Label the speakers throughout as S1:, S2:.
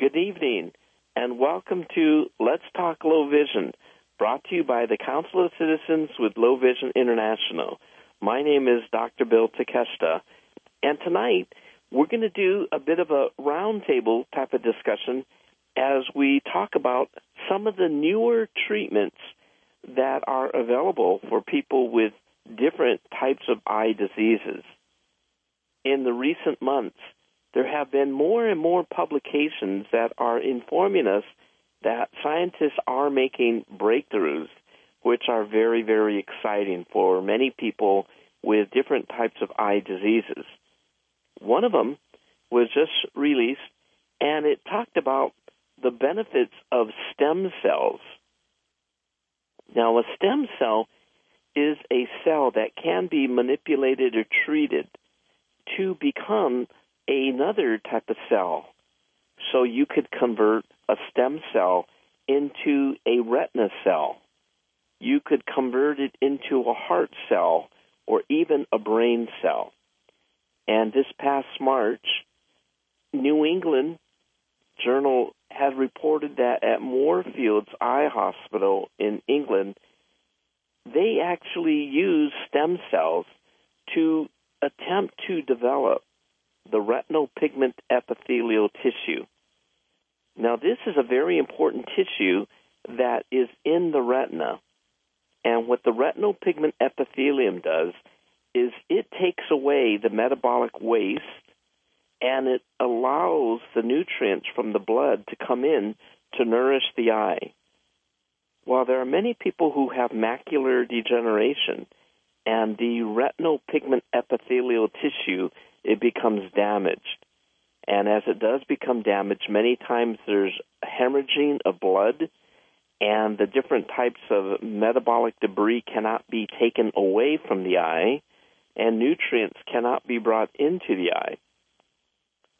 S1: Good evening, and welcome to Let's Talk Low Vision, brought to you by the Council of Citizens with Low Vision International. My name is Dr. Bill Takeshita, and tonight we're going to do a bit of a roundtable type of discussion as we talk about some of the newer treatments that are available for people with different types of eye diseases. In the recent months, there have been more and more publications that are informing us that scientists are making breakthroughs, which are very, very exciting for many people with different types of eye diseases. One of them was just released, and it talked about the benefits of stem cells. Now, a stem cell is a cell that can be manipulated or treated to become another type of cell. So you could convert a stem cell into a retina cell. You could convert it into a heart cell or even a brain cell. And this past March, New England Journal had reported that at Moorfields Eye Hospital in England, they actually use stem cells to attempt to develop the retinal pigment epithelial tissue. Now, this is a very important tissue that is in the retina. And what the retinal pigment epithelium does is it takes away the metabolic waste and it allows the nutrients from the blood to come in to nourish the eye. While there are many people who have macular degeneration and the retinal pigment epithelial tissue it becomes damaged. And as it does become damaged, many times there's hemorrhaging of blood, and the different types of metabolic debris cannot be taken away from the eye, and nutrients cannot be brought into the eye.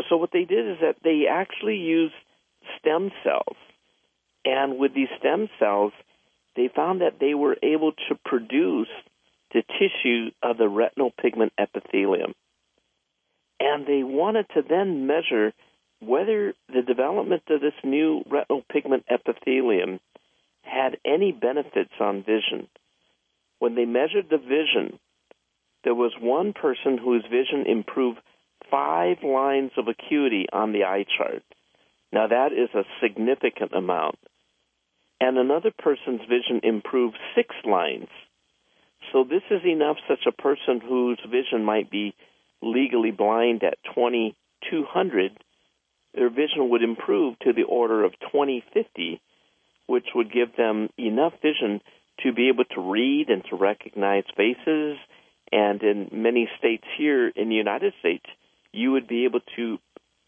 S1: So, what they did is that they actually used stem cells. And with these stem cells, they found that they were able to produce the tissue of the retinal pigment epithelium and they wanted to then measure whether the development of this new retinal pigment epithelium had any benefits on vision. When they measured the vision, there was one person whose vision improved five lines of acuity on the eye chart. Now, that is a significant amount. And another person's vision improved six lines. So, this is enough such a person whose vision might be legally blind at 2200, their vision would improve to the order of 2050, which would give them enough vision to be able to read and to recognize faces. And in many states here in the United States, you would be able to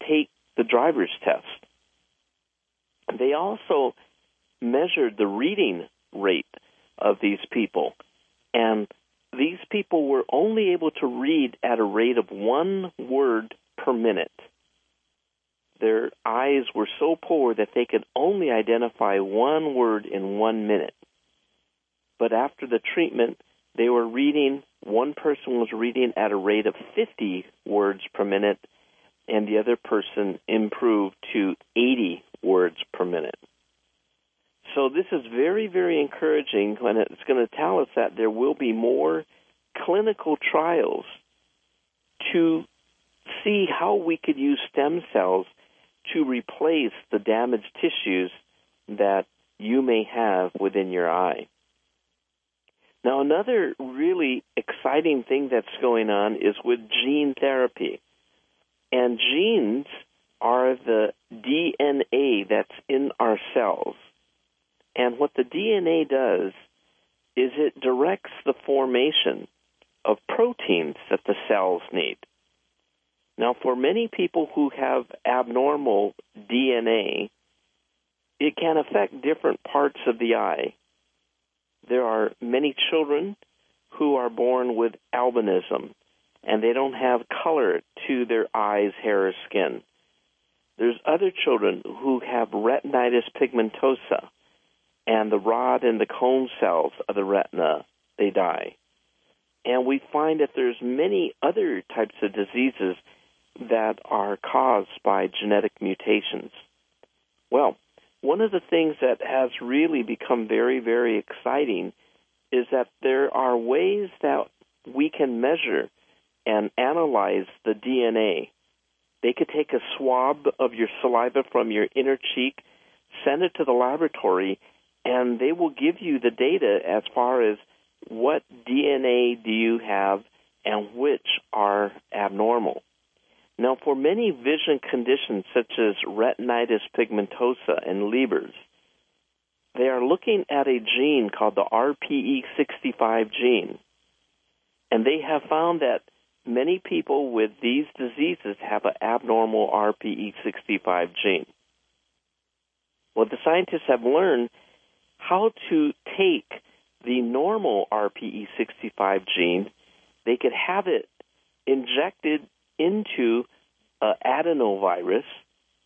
S1: take the driver's test. They also measured the reading rate of these people. And these people were only able to read at a rate of one word per minute. Their eyes were so poor that they could only identify one word in one minute. But after the treatment, they were reading, one person was reading at a rate of 50 words per minute, and the other person improved to 80 words per minute. So this is very, very encouraging when it's going to tell us that there will be more clinical trials to see how we could use stem cells to replace the damaged tissues that you may have within your eye. Now, another really exciting thing that's going on is with gene therapy. And genes are the DNA that's in our cells. And what the DNA does is it directs the formation of proteins that the cells need. Now, for many people who have abnormal DNA, it can affect different parts of the eye. There are many children who are born with albinism, and they don't have color to their eyes, hair, or skin. There's other children who have retinitis pigmentosa, and the rod and the cone cells of the retina, they die. And we find that there's many other types of diseases that are caused by genetic mutations. Well, one of the things that has really become very, very exciting is that there are ways that we can measure and analyze the DNA. They could take a swab of your saliva from your inner cheek, send it to the laboratory, and they will give you the data as far as what DNA do you have and which are abnormal. Now, for many vision conditions such as retinitis pigmentosa and Leber's, they are looking at a gene called the RPE65 gene. And they have found that many people with these diseases have an abnormal RPE65 gene. Well, the scientists have learned how to take the normal RPE65 gene, they could have it injected into an adenovirus,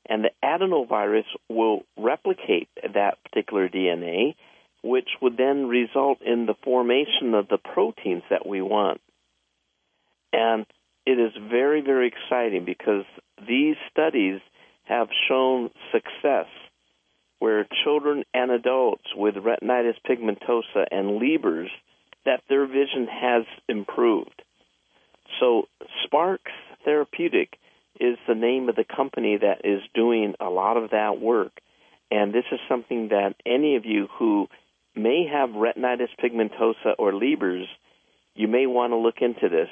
S1: and the adenovirus will replicate that particular DNA, which would then result in the formation of the proteins that we want. And it is very, very exciting because these studies have shown success where children and adults with retinitis pigmentosa and Leber's that their vision has improved. So Sparks Therapeutic is the name of the company that is doing a lot of that work. And this is something that any of you who may have retinitis pigmentosa or Leber's, you may want to look into this.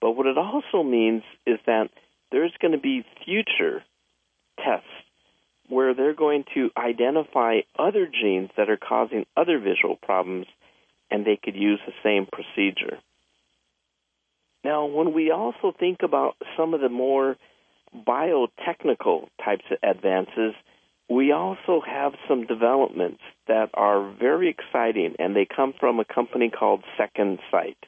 S1: But what it also means is that there's going to be future tests where they're going to identify other genes that are causing other visual problems and they could use the same procedure. Now, when we also think about some of the more biotechnical types of advances, we also have some developments that are very exciting, and they come from a company called Second Sight.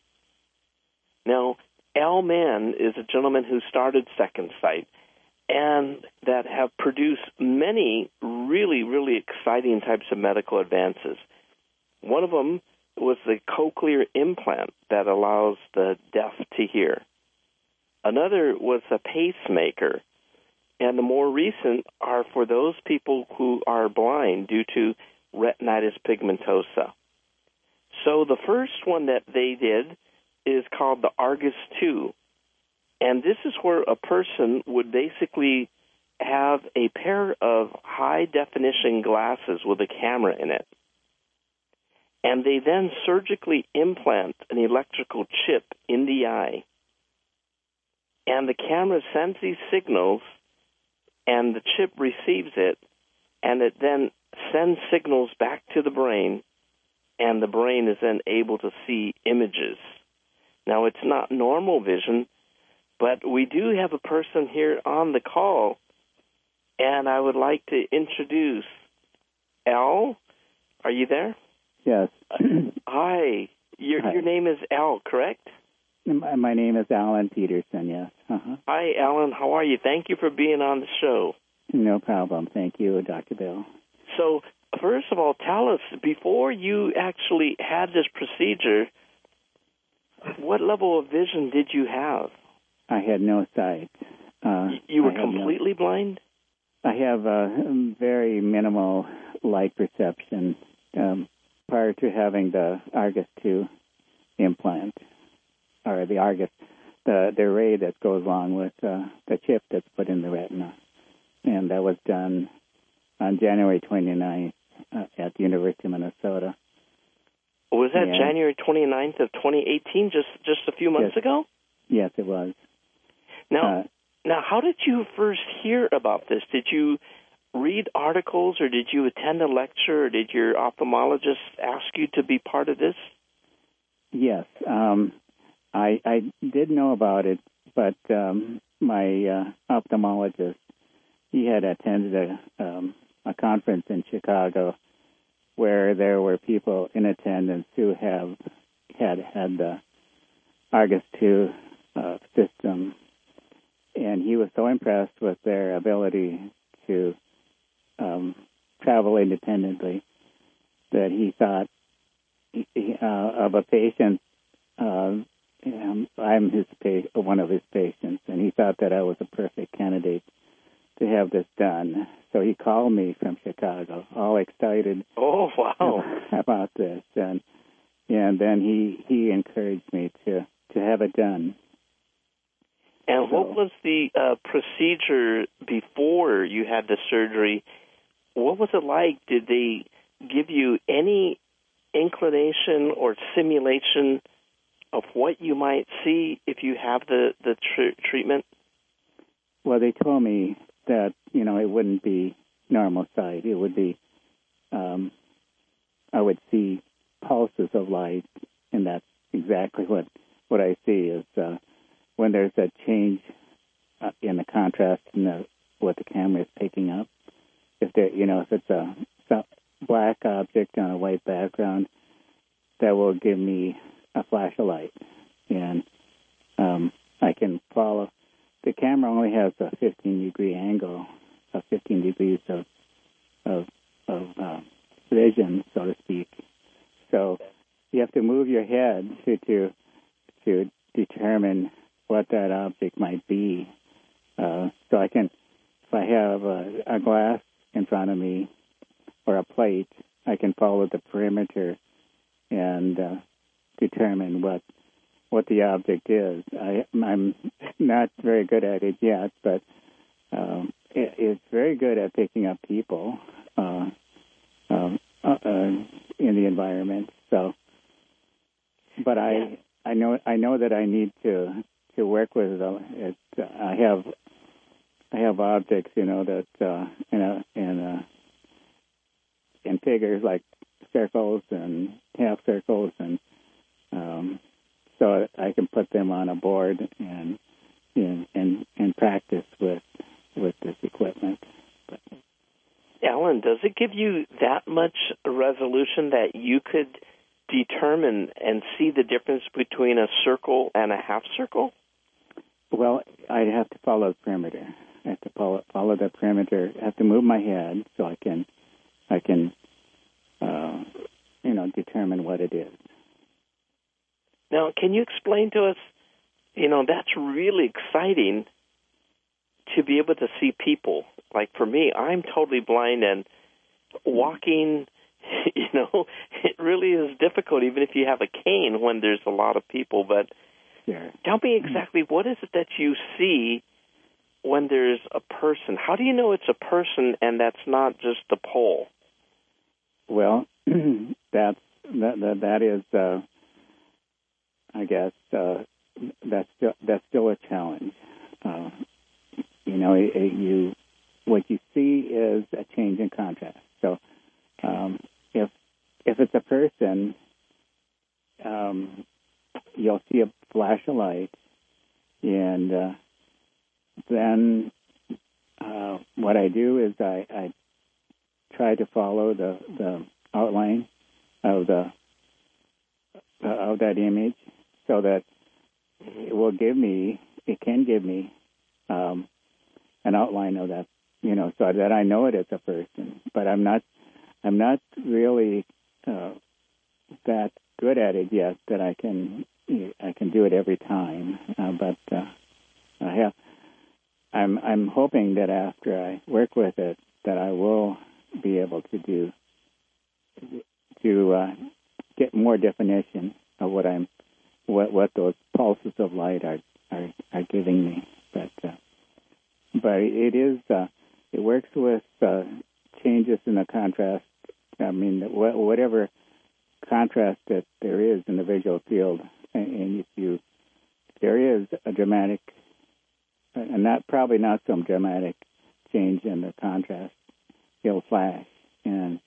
S1: Now, Al Mann is a gentleman who started Second Sight, and that have produced many really, really exciting types of medical advances. One of them was the cochlear implant that allows the deaf to hear. Another was a pacemaker. And the more recent are for those people who are blind due to retinitis pigmentosa. So the first one that they did is called the Argus 2. And this is where a person would basically have a pair of high definition glasses with a camera in it. And they then surgically implant an electrical chip in the eye. And the camera sends these signals, and the chip receives it, and it then sends signals back to the brain, and the brain is then able to see images. Now, it's not normal vision, but we do have a person here on the call, and I would like to introduce Al. Are you there?
S2: Yes.
S1: Hi. Your
S2: Hi.
S1: your name is Al, correct?
S2: My my name is Alan Peterson, yes. Uh-huh.
S1: Hi, Alan. How are you? Thank you for being on the show.
S2: No problem. Thank you, Dr. Bill.
S1: So, first of all, tell us before you actually had this procedure, what level of vision did you have?
S2: I had no sight. Uh,
S1: You were
S2: have no-
S1: completely blind?
S2: I have a very minimal light perception um, prior to having the Argus 2 implant, or the Argus, the, the array that goes along with uh, the chip that's put in the retina. And that was done on January 29th uh, at the University of Minnesota.
S1: Was that
S2: Yeah.
S1: January 29th of 2018, just just a few months
S2: Yes.
S1: ago?
S2: Yes, it was.
S1: Now,
S2: Uh,
S1: now, how did you first hear about this? Did you read articles, or did you attend a lecture, or did your ophthalmologist ask you to be part of this?
S2: Yes, um, I I did know about it, but um, my uh, ophthalmologist he had attended a um, a conference in Chicago where there were people in attendance who have had had the Argus two uh, system, and he was so impressed with their ability to um, travel independently that he thought uh, of a patient. Uh, um, I'm his pa- one of his patients, and he thought that I was a perfect candidate to have this done. So he called me from Chicago, all excited.
S1: Oh wow!
S2: About this, and and then he he encouraged me to to have it done.
S1: And so, what was the uh, procedure before you had the surgery? What was it like? Did they give you any inclination or simulation of what you might see if you have the the tr- treatment?
S2: Well, they told me that you know it wouldn't be normal sight. It would be um, I would see pulses of light, and that's exactly what what I see is uh, when there's a change uh, in the contrast in the what the camera is picking up. If there, you know, if it's a black object on a white background, that will give me a flash of light, and um, I can follow. The camera only has a 15 degree angle, of 15 degrees of of, of uh, vision, so to speak. So you have to move your head to to to determine what that object might be. Uh, so I can, if I have a, a glass in front of me or a plate, I can follow the perimeter and uh, determine what what the object is. I, I'm not very good at it yet, but um, it, it's very good at picking up people uh, um, uh, uh, in the environment. So, but I I know I know that I need to to work with it. it I have I have objects, you know, that uh, in a in a in figures like circles and half circles, and um, so I can put them on a board and and and, and practice with with this equipment. But,
S1: Alan, does it give you that much resolution that you could determine and see the difference between a circle and a half circle?
S2: Well, I'd have to follow the perimeter. I have to follow, follow the perimeter. I have to move my head so I can, I can, uh, you know, determine what it is.
S1: Now, can you explain to us? You know, that's really exciting to be able to see people. Like for me, I'm totally blind and walking. You know, it really is difficult, even if you have a cane when there's a lot of people. But tell me exactly what is it that you see when there's a person? How do you know it's a person and that's not just a pole?
S2: Well, that's that that, that is, uh, I guess, uh, that's still that's still a challenge. Uh, you know, it, it, you what you see is a change in contrast. So, um, if if it's a person, um, you'll see a flash of light, and uh, then uh, what I do is I, I try to follow the, the outline of the uh, of that image so that it will give me it can give me um, an outline of that you know so that I know it as a person. But I'm not I'm not really uh, that good at it yet that I can I can do it every time uh, but uh, I have I'm I'm hoping that after I work with it that I will be able to do to uh, get more definition of what I'm what what those pulses of light are are, are giving me. But uh, but it is uh, it works with uh, changes in the contrast. I mean, whatever contrast that there is in the visual field, and if you there is a dramatic and not probably not some dramatic change in the contrast, it'll flash, and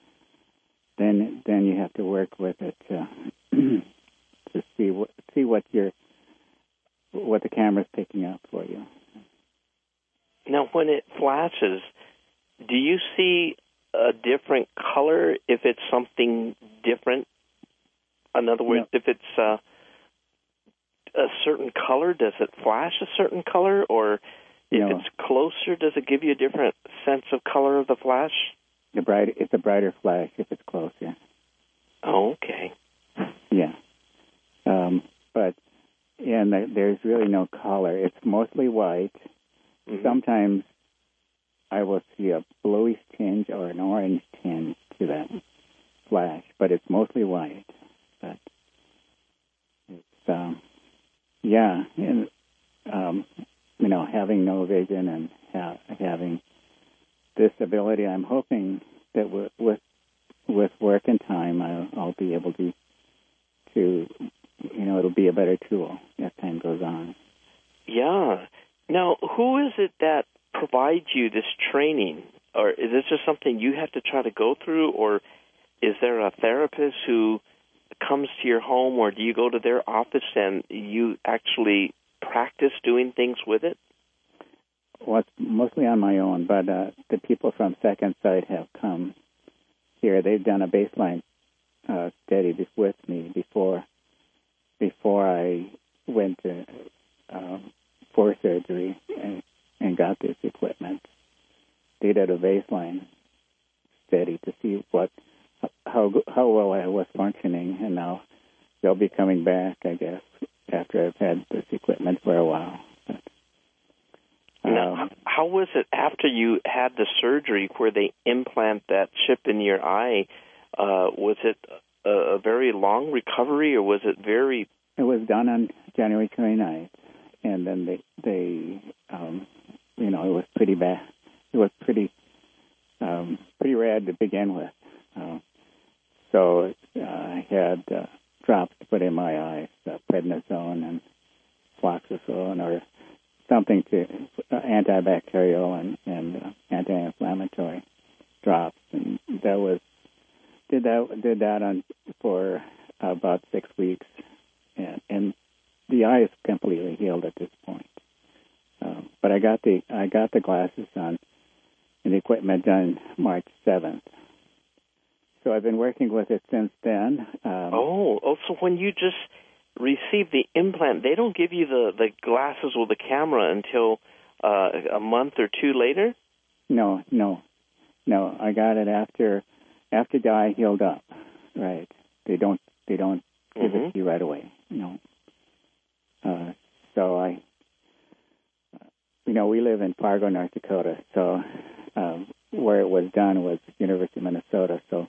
S2: then then you have to work with it to, to see what see what your what the camera's picking up for you.
S1: Now, when it flashes, do you see a different color if it's something different? In other words, no. if it's uh, a certain color, does it flash a certain color, or if
S2: no.
S1: it's closer, does it give you a different sense of color of the flash?
S2: The bright, it's a brighter flash if it's closer.
S1: Oh, okay.
S2: Yeah, um, but and the, there's really no color. It's mostly white.
S1: Mm-hmm.
S2: Sometimes I will see a bluish tinge or an orange tinge to that flash, but it's mostly white. But it's um, yeah, and um, you know, having no vision and ha- having this ability, I'm hoping that with with, with work and time, I'll, I'll be able to to you know, it'll be a better tool as time goes on.
S1: Yeah. Now, who is it that provides you this training? Or is this just something you have to try to go through, or is there a therapist who comes to your home, or do you go to their office and you actually practice doing things with it?
S2: Well, it's mostly on my own, but uh, the people from Second Sight have come here. They've done a baseline uh, study with me before before I went to um, for surgery and, and got this equipment. They did a baseline study to see what how how well I was functioning, and now they'll be coming back, I guess, after I've had this equipment for a while. But,
S1: now, um, how was it after you had the surgery where they implant that chip in your eye? Uh, was it a, a very long recovery, or was it very?
S2: It was done on January 29th, and then they they um, you know it was pretty bad. It was pretty um, pretty rad to begin with. Uh, so uh, I had uh, drops to put in my eyes, uh, prednisone and fluoxetine, or something to uh, antibacterial and, and uh, anti-inflammatory drops, and that was did that did that on for about six weeks, and, and the eye is completely healed at this point. Um, but I got the I got the glasses on and the equipment done March seventh. So I've been working with it since then. Um,
S1: oh, oh, so when you just receive the implant, they don't give you the the glasses or the camera until uh, a month or two later.
S2: No, no, no. I got it after after the healed up. Right. They don't they don't give
S1: mm-hmm.
S2: it to you right away. No. Uh, so I, you know, we live in Fargo, North Dakota. So um, where it was done was University of Minnesota. So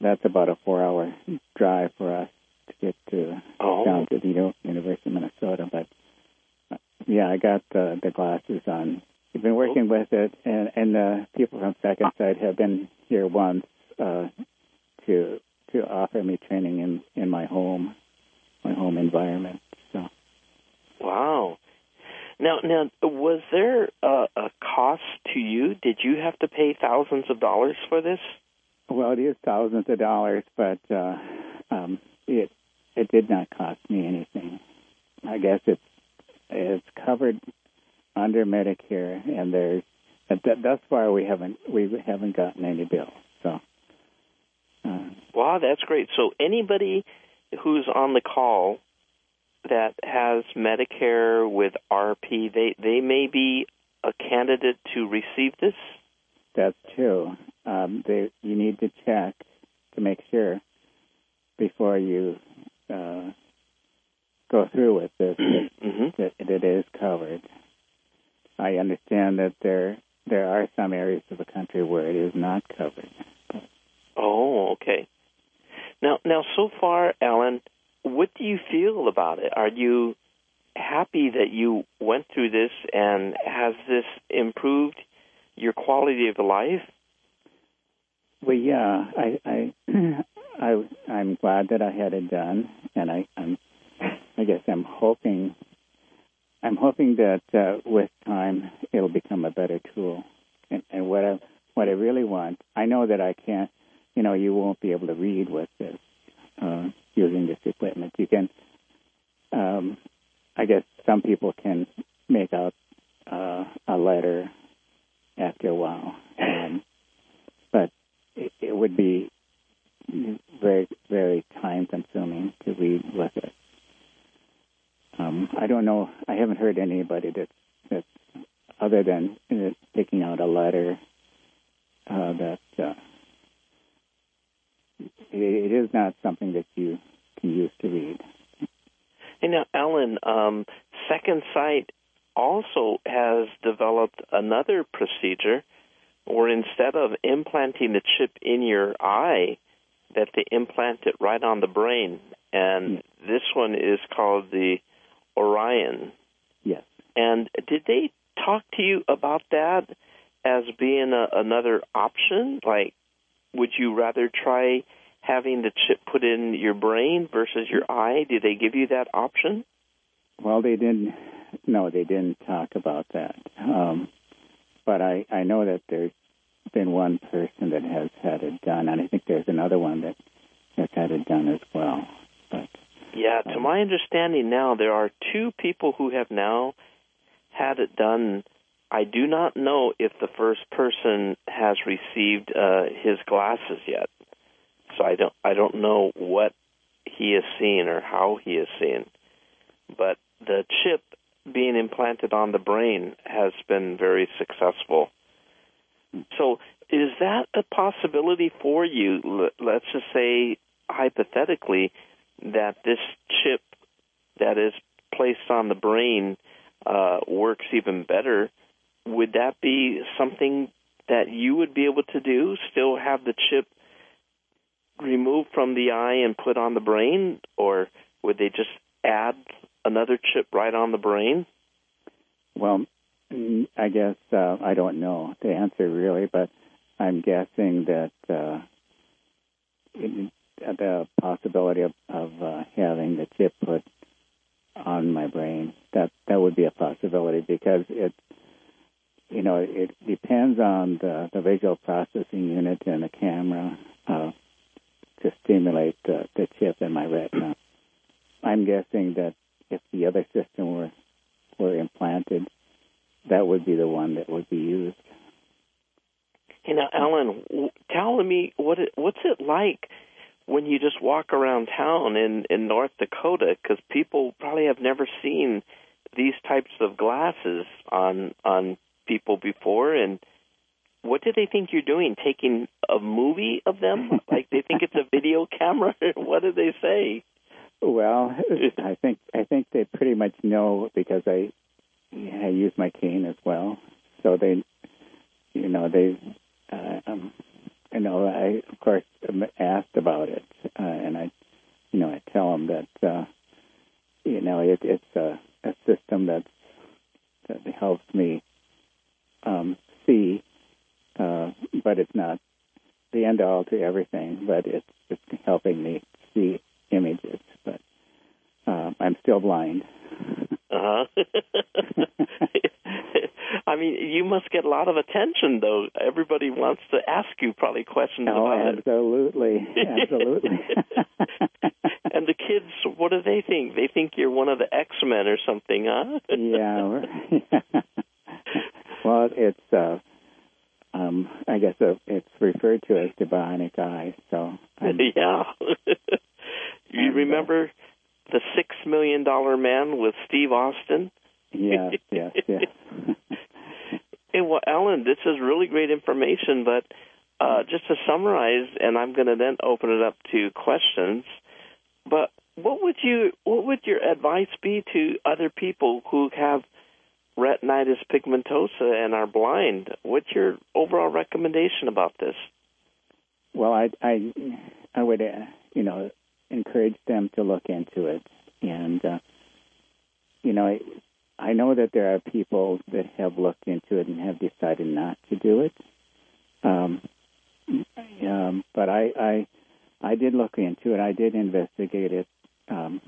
S2: that's about a four-hour drive for us to get to
S1: oh.
S2: down to the University of Minnesota. But uh, yeah, I got the the glasses on. We've been working with it, and and the people from Second Sight have been here once uh, to to offer me training in in my home, my home environment. So.
S1: Wow. Now, now, was there a, a cost to you? Did you have to pay thousands of dollars for this?
S2: Well, it is thousands of dollars, but uh, um, it it did not cost me anything. I guess it's it's covered under Medicare, and there's thus far we haven't we haven't gotten any bills. So, uh,
S1: wow, that's great. So anybody who's on the call that has Medicare with RP, they they may be a candidate to receive this.
S2: That's true. Um, they, you need to check to make sure before you uh, go through with this
S1: mm-hmm.
S2: that, that it is covered. I understand that there there are some areas of the country where it is not covered.
S1: Oh, okay. Now, now, so far, Alan, what do you feel about it? Are you happy that you went through this, and has this improved your quality of life?
S2: Well, yeah, I, I, I, I'm glad that I had it done, and I, I'm, I guess I'm hoping, I'm hoping that uh, with time it'll become a better tool. And, and what I, what I really want, I know that I can't, you know, you won't be able to read with this uh, using this equipment. You can, um, I guess, some people can make out uh, a letter after a while. Um, but it, it, would be very, very time consuming to read with it. Um, I don't know. I haven't heard anybody that that other than uh, picking out a letter uh, that uh, it, it is not something that you can use to read.
S1: And now, Alan, um, Second Sight also has developed another procedure where instead of implanting the chip in your eye, that they implant it right on the brain. And this one is called the Orion.
S2: Yes.
S1: And did they talk to you about that as being a, another Like, would you rather try having the chip put in your brain versus your eye? Did they give you that option?
S2: Well, they didn't. No, they didn't talk about that. Um, but I, I know that there's been one person that has had it done, and I think there's another one that has had it done as well. But
S1: yeah, to um, my understanding now, there are two people who have now had it done. I do not know if the first person has received uh, his glasses yet, so I don't I don't know what he is seeing or how he is seeing. But the chip being implanted on the brain has been very successful. So, is that a possibility for you? Let's just say, hypothetically, that this chip that is placed on the brain uh, works even better. Would that be something that you would be able to do? Still have the chip removed from the eye and put on the brain, or would they just add another chip right on the brain?
S2: Well, mm, I guess uh, I don't know the answer really, but I'm guessing that uh, the possibility of, of uh, having the chip put on my brain that that would be a possibility because it you know it depends on the, the visual processing unit and the camera uh, to stimulate the, the chip in my retina. I'm guessing that if the other system were were implanted, that would be the one that would be used.
S1: Hey now, Alan, tell me what it, what's it like when you just walk around town in in North Dakota? Because people probably have never seen these types of glasses on on people before, and what do they think you're doing? Taking a movie of them? like they think it's a video camera? what do they say?
S2: Well, I think I think they pretty much know because I I use my cane as well, so they, you know, they, uh, um, you know, I of course asked about it, uh, and I, you know, I tell them that, uh, you know, it, it's a, a system that's that helps me um, see, uh, but it's not the end all to everything. But it's it's helping me see images. But uh, I'm still blind.
S1: Uh huh. I mean, you must get a lot of attention, though. Everybody wants to ask you probably questions
S2: oh,
S1: about
S2: absolutely.
S1: it.
S2: Absolutely,
S1: and the kids, what do they think? They think you're one of the X Men or something, huh?
S2: yeah. well, it's. uh um, I guess uh, it's referred to as the bionic eye. So
S1: I'm, yeah, you uh, remember the Six Million Dollar Man with Steve Austin?
S2: Yes, yes, yes.
S1: hey, well, Alan, this is really great information, but uh, just to summarize, and I'm going to then open it up to questions. But what would you, what would your advice be to other people who have retinitis pigmentosa and are blind? What's your overall recommendation about this?
S2: Well, I, I, I would, uh, you know, encourage them to look into it. And, uh, you know, I, I know that there are people that have looked into it and have decided not to do it. Um, um, but I, I, I did look into it. I did investigate it um,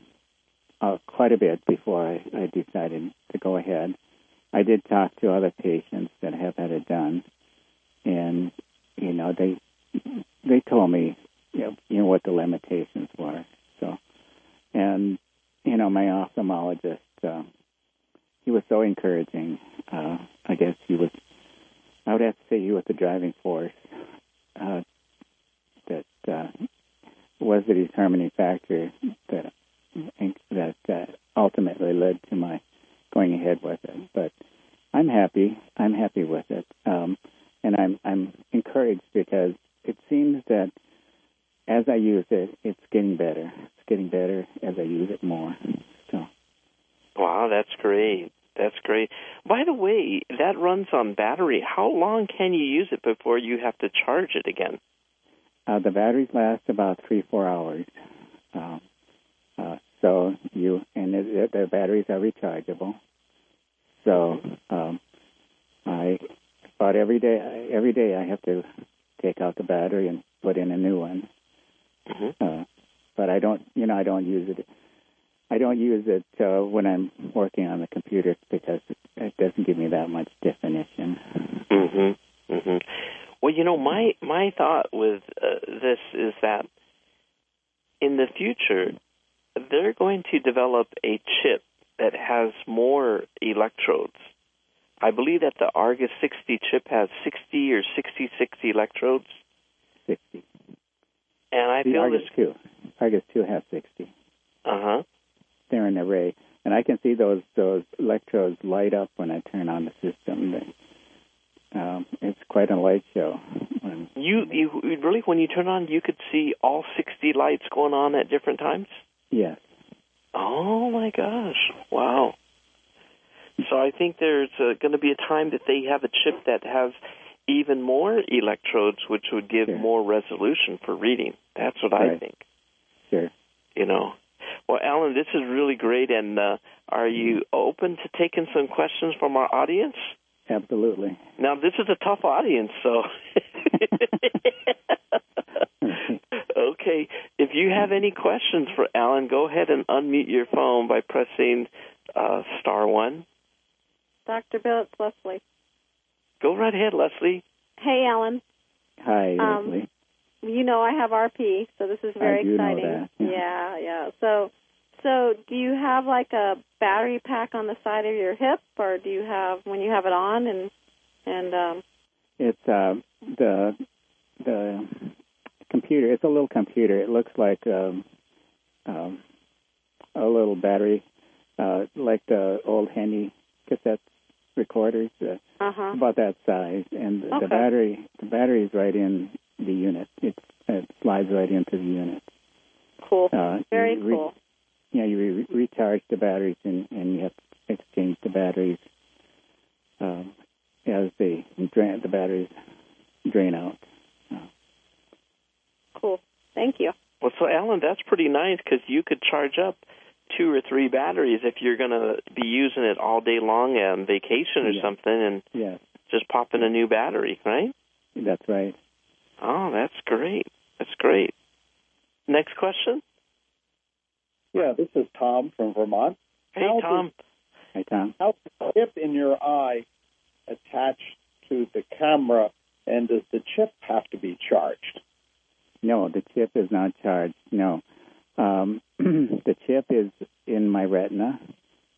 S2: uh, quite a bit before I, I decided to go ahead. I did talk to other patients that have had it done, and you know they they told me you know, you know what the limitations were. So, and you know, my ophthalmologist, uh, he was so encouraging. Uh, I guess he was. I would have to say he was the driving force uh, that uh, was the determining factor that that uh, ultimately led to my going ahead with it. Happy. I'm happy with it, um, and I'm I'm encouraged because it seems that as I use it, it's getting better. It's getting better as I use it more. So.
S1: Wow, that's great. That's great. By the way, that runs on battery. How long can you use it before you have to charge it again?
S2: Uh, the batteries last about three, four hours. Um, uh, so you and it, the batteries are rechargeable. So um, I about every day, every day I have to take out the battery and put in a new one.
S1: Mm-hmm.
S2: Uh, but I don't, you know, I don't use it. I don't use it uh, when I'm working on the computer because it, it doesn't give me that much definition.
S1: Mhm. Mhm. Well, you know, my my thought with uh, this is that in the future they're going to develop a chip that has more electrodes. I believe that the Argus 60 chip has 60 or 66 electrodes.
S2: 60.
S1: And I
S2: the
S1: feel
S2: Argus
S1: this.
S2: 2. Argus 2 has 60.
S1: Uh huh.
S2: They're in an array. And I can see those those electrodes light up when I turn on the system. They, um, it's quite a light show. When,
S1: You you really when you turn on, you could see all 60 lights going on at different times.
S2: yes.
S1: Oh my gosh! Wow. So I think there's uh, going to be a time that they have a chip that has even more electrodes, which would give
S2: Sure.
S1: more resolution for reading. That's what I think.
S2: Sure.
S1: You know. Well, Alan, this is really great, and uh, are you open to taking some questions from our audience?
S2: Absolutely.
S1: Now, this is a tough audience, so. okay, if you have any questions for Alan, go ahead and unmute your phone by pressing uh, star one.
S3: Dr. Bill, it's Leslie.
S1: Go right ahead, Leslie.
S3: Hey, Alan.
S2: Hi,
S3: Um,
S2: Leslie.
S3: You know I have RP, so this is very
S2: I do know
S3: exciting.
S2: that, yeah.
S3: yeah, yeah. So, so do you have like a battery pack on the side of your hip, or do you have when you have it on and and um,
S2: It's uh, the the computer. It's a little computer. It looks like um, um, a little battery, uh, like the old handy cassette recorders. Uh,
S3: uh huh.
S2: about that size, and the,
S3: Okay.
S2: the battery the battery is right in the unit. It's, it slides right into the unit.
S3: Cool.
S2: Uh,
S3: Very
S2: re-
S3: cool.
S2: Yeah, you re- recharge the batteries, and, and you have to exchange the batteries um, as they drain the batteries drain out.
S3: Cool. Thank you.
S1: Well, so Alan, that's pretty nice because you could charge up two or three batteries if you're going to be using it all day long on vacation or
S2: Yeah.
S1: something, and
S2: Yes,
S1: just pop in a new battery, right?
S2: that's right.
S1: Oh, that's great. That's great. Next question.
S4: Yeah, this is Tom from Vermont.
S1: Hey,
S4: How
S1: Tom.
S2: Hi, Tom.
S4: How does the chip in your eye attach to the camera, and does the chip have to be charged?
S2: No, the chip is not charged. No, um, the chip is in my retina.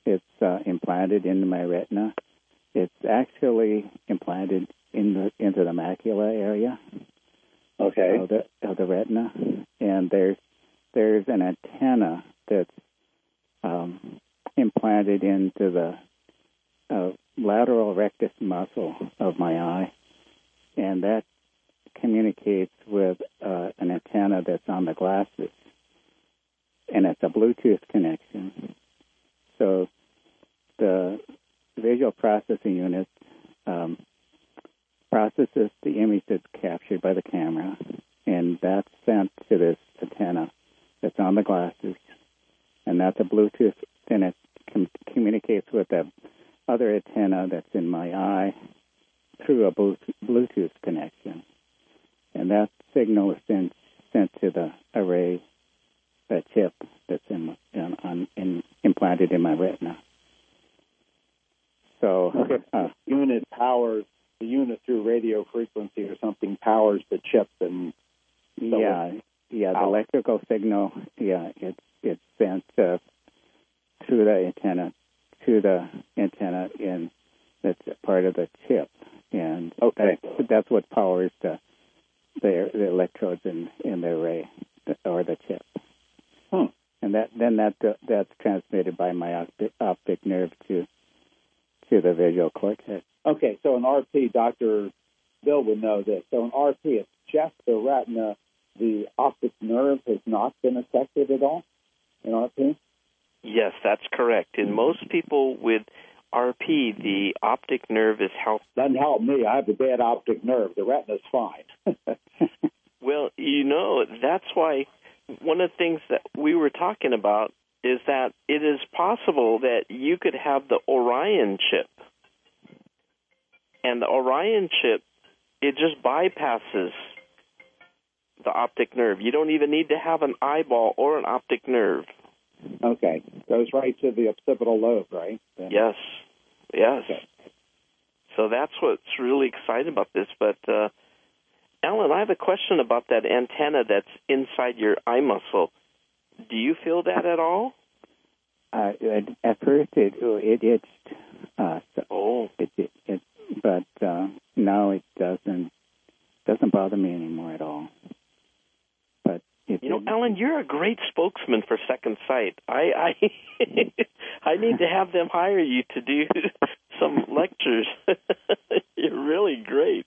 S2: It's uh, implanted into my retina. It's actually implanted in the into the macula area
S4: Okay.
S2: of the of the retina, and there's there's an antenna that's um, implanted into the uh, lateral rectus muscle of my eye, and that communicates with uh, an antenna that's on the glasses, and it's a Bluetooth connection. So the visual processing unit um, processes the image that's captured by the camera, and that's sent to this antenna that's on the glasses, and that's a Bluetooth. Then it com- communicates with the other antenna that's in my eye through a Bluetooth Bluetooth connection, and that signal is then sent to the array, that chip that's in, in, on, in implanted in my retina. So,
S4: Okay.
S2: uh,
S4: Unit powers the unit through radio frequency or something powers the chip, and So
S2: yeah, yeah, the
S4: Power.
S2: electrical signal, yeah, it's it's sent uh, through the antenna to the antenna in that's part of the chip, and
S4: Okay.
S2: that's, that's what powers the the, the electrodes in in the array or the chip.
S4: Hmm.
S2: And that then that that's transmitted by my optic, optic nerve to to the visual cortex.
S4: okay. So in RP, Doctor Bill would know this. So in RP, it's just the retina. The optic nerve has not been affected at all in RP.
S1: Yes, that's correct. In most people with RP, the optic nerve is help.
S4: Doesn't help me. I have a bad optic nerve. The retina's fine.
S1: well, you know, that's why one of the things that we were talking about is that it is possible that you could have the Orion chip. And the Orion chip, it just bypasses the optic nerve. You don't even need to have an eyeball or an optic nerve.
S4: Okay. Goes right to the occipital lobe, right?
S1: Then. Yes. Yes. Okay. So that's what's really exciting about this. But, uh, Alan, I have a question about that antenna that's inside your eye muscle. Do you feel that at all?
S2: Uh, at first, it it itched. Uh, so
S1: oh.
S2: It, it, it, but uh, now it doesn't doesn't bother me anymore at all. But it,
S1: you know, Alan, you're a great spokesman for Second Sight. I I I need to have them hire you to do some lectures. you're really great.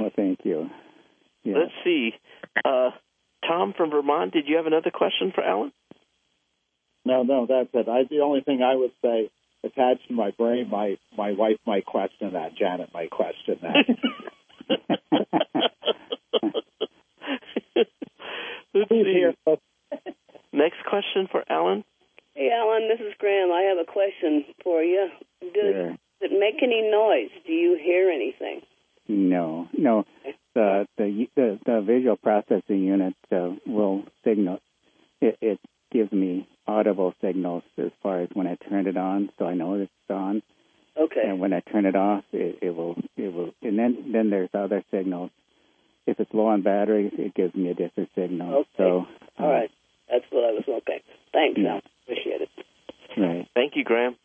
S2: Well, thank you.
S1: Yeah. Let's see. Uh, Tom from Vermont, did you have another question for Alan?
S4: No, no, that's it. I, the only thing I would say attached to my brain, my my wife might question that. Janet might question that.
S1: Let's see. Next question for Alan.
S5: Hey, Alan, this is Graham. I have a question for you. Does,
S2: sure.
S5: does it make any noise? Do you hear anything?
S2: No, no. The the the, the visual processing unit uh, will signal. It, it gives me audible signals as far as when I turn it on, so I know it's on.
S5: Okay.
S2: And when I turn it off, it, it will it will, and then then there's other signals. If it's low on battery, it gives me a different signal.
S5: Okay.
S2: So,
S5: uh, all right, that's what I was looking. Thanks,
S2: yeah.
S5: Appreciate it.
S2: Right.
S1: Thank you, Graham.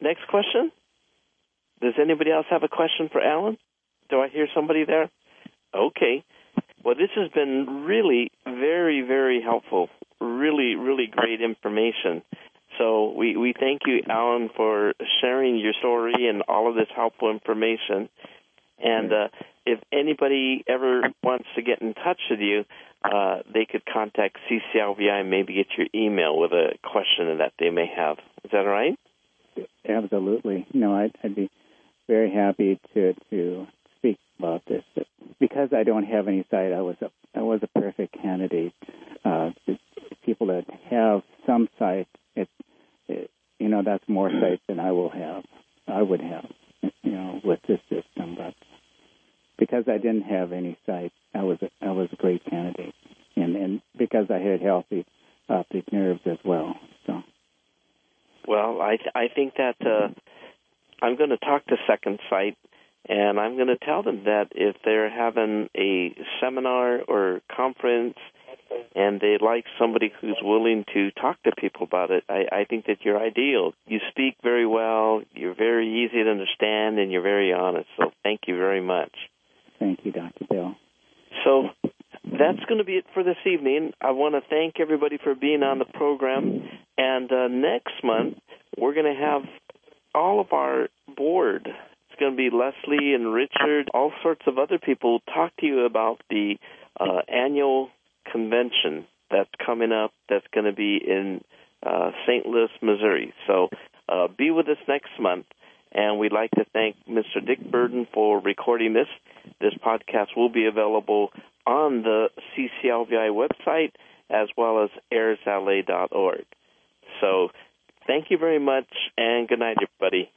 S1: Next question. Does anybody else have a question for Alan? Do I hear somebody there? Okay. Well, this has been really very, very helpful really, really great information. So we, we thank you, Alan, for sharing your story and all of this helpful information. And uh, if anybody ever wants to get in touch with you, uh, they could contact CCLVI and maybe get your email with a question that they may have. Is that all right?
S2: Absolutely. No, I'd, I'd be very happy to to about this. Because I don't have any sight, I was a I was a perfect candidate uh, people that have some sight, it, it, you know, that's more sight than I will have. I would have, you know, with this system. But because I didn't have any sight, I was a, I was a great candidate, and and because I had healthy optic nerves as well. So.
S1: Well, I th- I think that uh, I'm going to talk to Second Sight and I'm going to tell them that if they're having a seminar or conference and they like somebody who's willing to talk to people about it, I, I think that you're ideal. You speak very well, you're very easy to understand, and you're very honest. So thank you very much.
S2: Thank you, Dr. Bill.
S1: So that's going to be it for this evening. I want to thank everybody for being on the program. And uh, next month, we're going to have all of our board. Going to be Leslie and Richard, all sorts of other people talk to you about the uh, annual convention that's coming up that's going to be in uh, St. Louis, Missouri. So uh, be with us next month. And we'd like to thank Mr. Dick Burden for recording this. This podcast will be available on the CCLVI website as well as airsla.org. So thank you very much and good night, everybody.